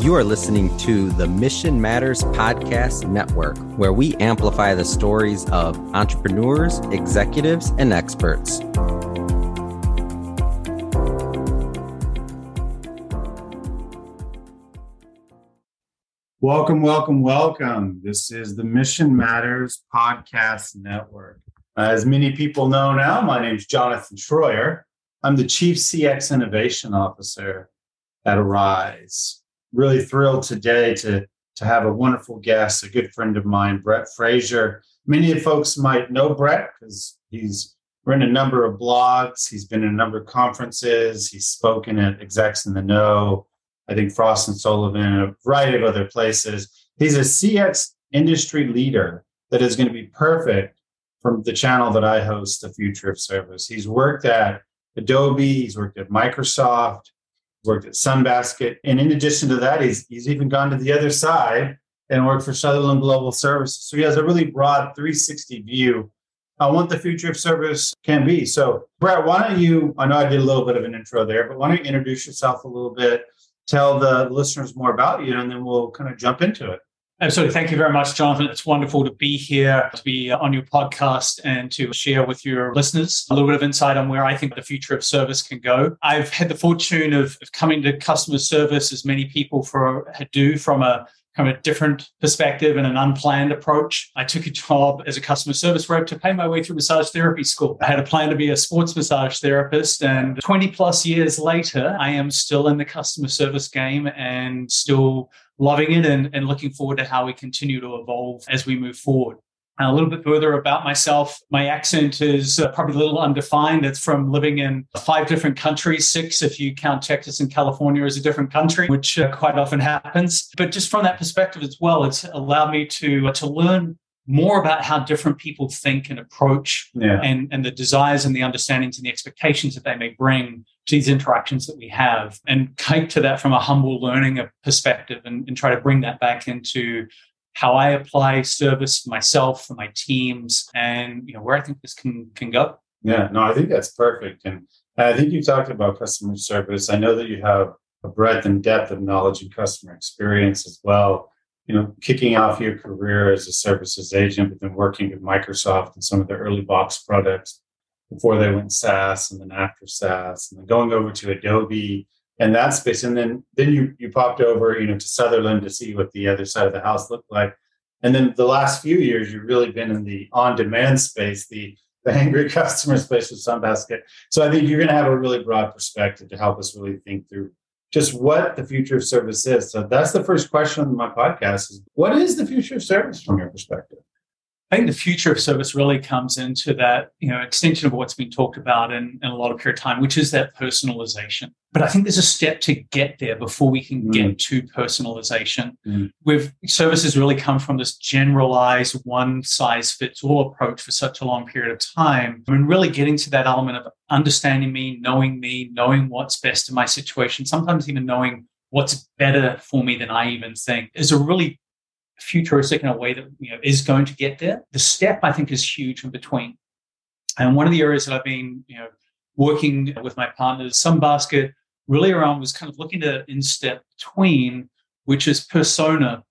You are listening to the Mission Matters Podcast Network, where we amplify the stories of entrepreneurs, executives, and experts. Welcome, welcome, welcome. This is the Mission Matters Podcast Network. As many people know now, my name is Jonathan Schroyer. I'm the Chief CX Innovation Officer at Arise. Really thrilled today to, to have a wonderful guest, a good friend of mine, Brett Frazer. Many of folks might know Brett because he's written a number of blogs, he's been in a number of conferences, he's spoken at Execs in the Know, I think Frost and Sullivan, and a variety of other places. He's a CX industry leader that is going to be perfect from the channel that I host, The Future of Service. He's worked at Adobe, he's worked at Microsoft, worked at Sunbasket. And in addition to that, he's, he's even gone to the other side and worked for Sutherland Global Services. So he has a really broad 360 view on what the future of service can be. So, Brett, why don't you? I know I did a little bit of an intro there, but why don't you introduce yourself a little bit, tell the listeners more about you, and then we'll kind of jump into it. Absolutely. Thank you very much, Jonathan. It's wonderful to be here, to be uh, on your podcast and to share with your listeners a little bit of insight on where I think the future of service can go. I've had the fortune of, of coming to customer service as many people for, do from a kind of a different perspective and an unplanned approach. I took a job as a customer service rep to pay my way through massage therapy school. I had a plan to be a sports massage therapist, and 20 plus years later, I am still in the customer service game and still loving it and, and looking forward to how we continue to evolve as we move forward. A little bit further about myself. My accent is uh, probably a little undefined. It's from living in five different countries, six if you count Texas and California as a different country, which uh, quite often happens. But just from that perspective as well, it's allowed me to uh, to learn more about how different people think and approach yeah. and, and the desires and the understandings and the expectations that they may bring to these interactions that we have and kite to that from a humble learning perspective and, and try to bring that back into how I apply service for myself, for my teams, and you know where I think this can can go. Yeah, no, I think that's perfect. And I think you talked about customer service. I know that you have a breadth and depth of knowledge and customer experience as well you know, kicking off your career as a services agent, but then working with Microsoft and some of the early box products before they went SaaS and then after SaaS, and then going over to Adobe and that space. And then then you you popped over, you know, to Sutherland to see what the other side of the house looked like. And then the last few years, you've really been in the on-demand space, the the angry customer space with Sunbasket. So I think you're going to have a really broad perspective to help us really think through just what the future of service is. So that's the first question on my podcast is what is the future of service from your perspective? I think the future of service really comes into that, you know, extension of what's been talked about in, in a lot of period of time, which is that personalization. But I think there's a step to get there before we can mm. get to personalization. Mm. With services really come from this generalized one size fits all approach for such a long period of time. I mean, really getting to that element of understanding me, knowing me, knowing what's best in my situation, sometimes even knowing what's better for me than I even think is a really futuristic in a way that you know is going to get there. The step I think is huge in between. And one of the areas that I've been, you know, working with my partners, Sunbasket, really around was kind of looking at in step between, which is personalization.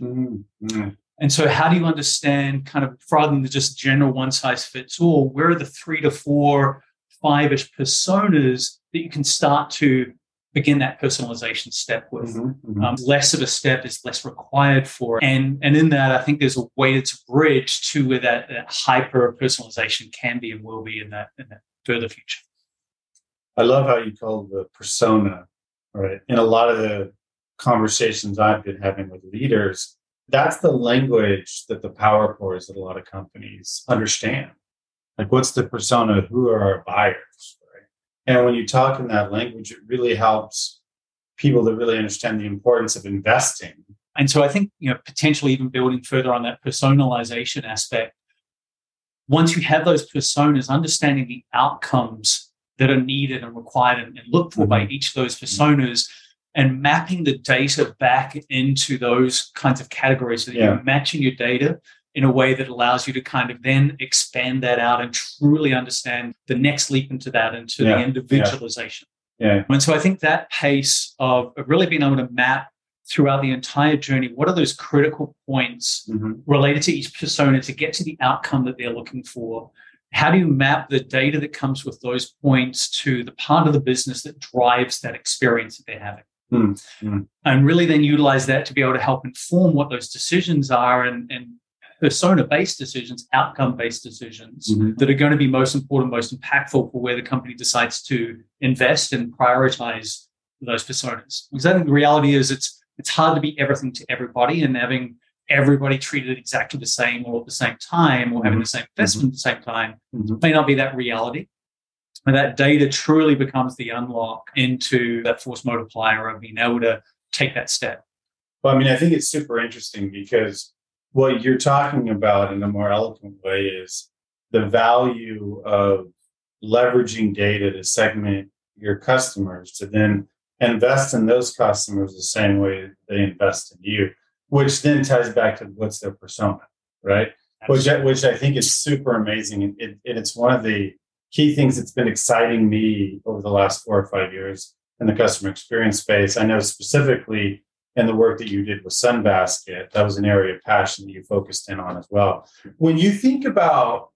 Mm-hmm. And so, how do you understand, kind of, rather than just general one size fits all, where are the three to four, five ish personas that you can start to begin that personalization step with. Mm-hmm, mm-hmm. Um, less of a step is less required for it. And, and in that, I think there's a way to bridge to where that, that hyper personalization can be and will be in that, in that further future. I love how you call the persona, right? In a lot of the conversations I've been having with leaders, that's the language that the power cores at a lot of companies understand. Like, what's the persona? Who are our buyers? And when you talk in that language, it really helps people to really understand the importance of investing. And so I think, you know, potentially even building further on that personalization aspect, once you have those personas, understanding the outcomes that are needed and required and, and looked for mm-hmm. by each of those personas and mapping the data back into those kinds of categories so that yeah. you're matching your data in a way that allows you to kind of then expand that out and truly understand the next leap into that, into yeah, the individualization. Yeah. yeah. And so I think that pace of, of really being able to map throughout the entire journey, what are those critical points mm-hmm. related to each persona to get to the outcome that they're looking for? How do you map the data that comes with those points to the part of the business that drives that experience that they're having? Mm-hmm. And really then utilize that to be able to help inform what those decisions are and, and persona based decisions, outcome based decisions mm-hmm. that are going to be most important, most impactful for where the company decides to invest and prioritize those personas. Because I think the reality is it's it's hard to be everything to everybody and having everybody treated exactly the same or at the same time or having the same mm-hmm. investment mm-hmm. at the same time mm-hmm. may not be that reality. And that data truly becomes the unlock into that force multiplier of being able to take that step. Well, I mean, I think it's super interesting because what you're talking about in a more eloquent way is the value of leveraging data to segment your customers to then invest in those customers the same way they invest in you, which then ties back to what's their persona, right? Which which I think is super amazing, and, it, and it's one of the key things that's been exciting me over the last four or five years in the customer experience space. I know specifically in the work that you did with Sunbasket, that was an area of passion that you focused in on as well. When you think about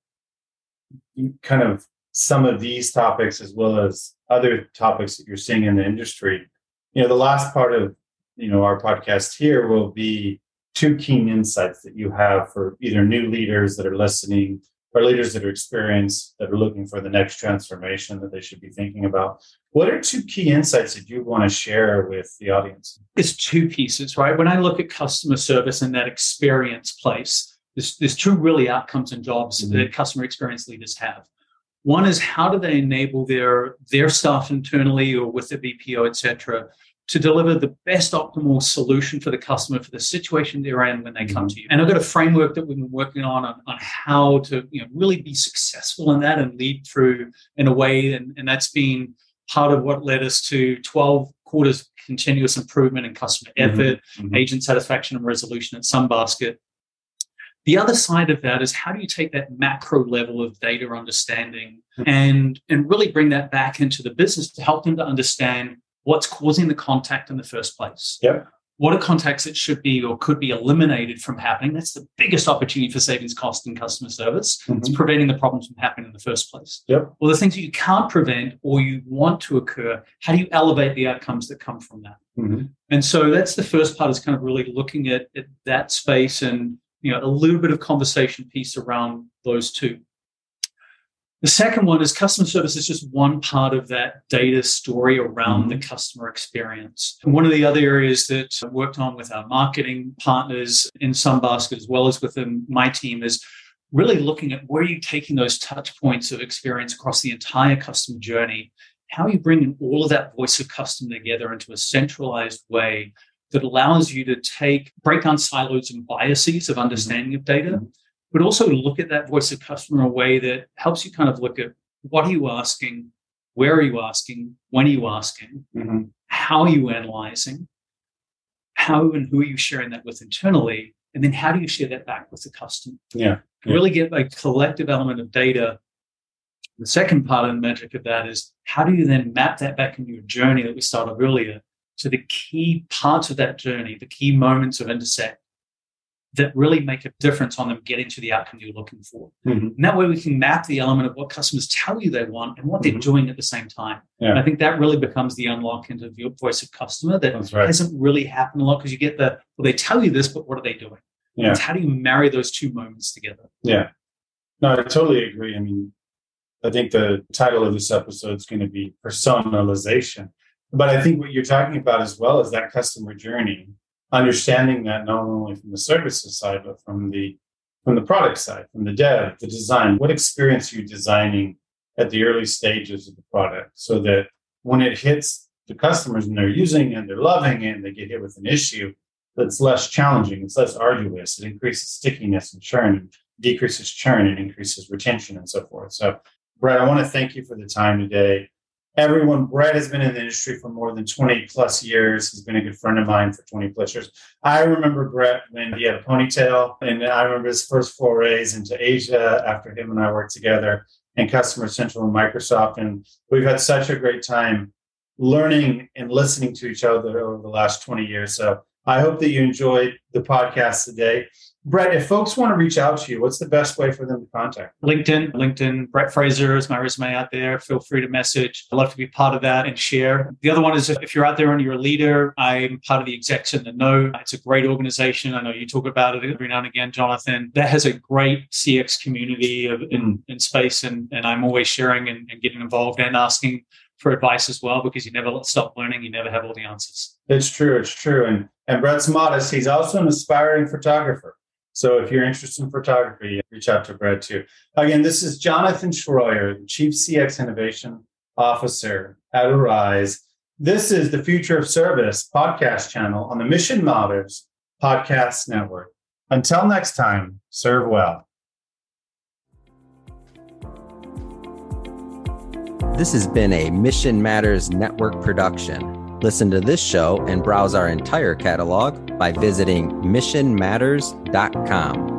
kind of some of these topics as well as other topics that you're seeing in the industry. You know, the last part of you know our podcast here will be two keen insights that you have for either new leaders that are listening or leaders that are experienced that are looking for the next transformation that they should be thinking about. What are two key insights that you want to share with the audience? It's two pieces, right? When I look at customer service and that experience place, there's, there's two really outcomes and jobs mm-hmm. that customer experience leaders have. One is how do they enable their their staff internally or with the BPO, et cetera, to deliver the best optimal solution for the customer for the situation they're in when they come mm-hmm. to you. And I've got a framework that we've been working on, on on, how to you know really be successful in that and lead through in a way, and, and that's been part of what led us to 12 quarters continuous improvement in customer mm-hmm. effort, mm-hmm. agent satisfaction and resolution at Sunbasket, the other side of that is how do you take that macro level of data understanding hmm. and, and really bring that back into the business to help them to understand what's causing the contact in the first place? Yeah. What are contacts that should be or could be eliminated from happening? That's the biggest opportunity for savings cost in customer service. Mm-hmm. It's preventing the problems from happening in the first place. Yep. Well, the things that you can't prevent or you want to occur, how do you elevate the outcomes that come from that? Mm-hmm. And so that's the first part is kind of really looking at, at that space and you know a little bit of conversation piece around those two the second one is customer service is just one part of that data story around mm-hmm. the customer experience. And one of the other areas that I worked on with our marketing partners in Sunbasket, as well as within my team, is really looking at where are you taking those touch points of experience across the entire customer journey? How are you bringing all of that voice of customer together into a centralized way that allows you to take break down silos and biases of understanding of data, but also look at that voice of customer in a way that helps you kind of look at what are you asking, where are you asking, when are you asking, mm-hmm. how are you analyzing, how and who are you sharing that with internally, and then how do you share that back with the customer? Yeah. yeah. Really get a collective element of data. The second part of the magic of that is how do you then map that back in your journey that we started earlier to the key parts of that journey, the key moments of intersect that really make a difference on them getting to the outcome you're looking for. Mm-hmm. And that way we can map the element of what customers tell you they want and what mm-hmm. they're doing at the same time. Yeah. I think that really becomes the unlock into the voice of customer that right. hasn't really happened a lot because you get the, well, they tell you this, but what are they doing? Yeah. It's how do you marry those two moments together? Yeah. No, I totally agree. I mean, I think the title of this episode is going to be personalization. But I think what you're talking about as well is that customer journey, understanding that not only from the services side, but from the from the product side, from the dev, the design. What experience are you designing at the early stages of the product so that when it hits the customers and they're using it and they're loving it and they get hit with an issue, that's less challenging, it's less arduous, it increases stickiness and churn, decreases churn and increases retention and so forth. So Brett, I want to thank you for the time today everyone, Brett has been in the industry for more than 20 plus years. He's been a good friend of mine for 20 plus years. I remember Brett when he had a ponytail, and I remember his first forays into Asia after him and I worked together in Customer Central and Microsoft. And we've had such a great time learning and listening to each other over the last 20 years. So I hope that you enjoyed the podcast today. Brett, if folks want to reach out to you, what's the best way for them to contact? LinkedIn, LinkedIn, Brett Frazer is my resume out there. Feel free to message. I'd love to be part of that and share. The other one is if you're out there and you're a leader, I'm part of the Execs in the Know. It's a great organization. I know you talk about it every now and again, Jonathan. That has a great CX community of, in, in space, and, and I'm always sharing and, and getting involved and asking for advice as well because you never stop learning. You never have all the answers. It's true. It's true. And and Brett's modest. He's also an aspiring photographer. So if you're interested in photography, reach out to Brad too. Again, this is Jonathan Schroyer, Chief CX Innovation Officer at Arise. This is the Future of Service podcast channel on the Mission Matters Podcast Network. Until next time, serve well. This has been a Mission Matters Network production. Listen to this show and browse our entire catalog by visiting missionmatters.com.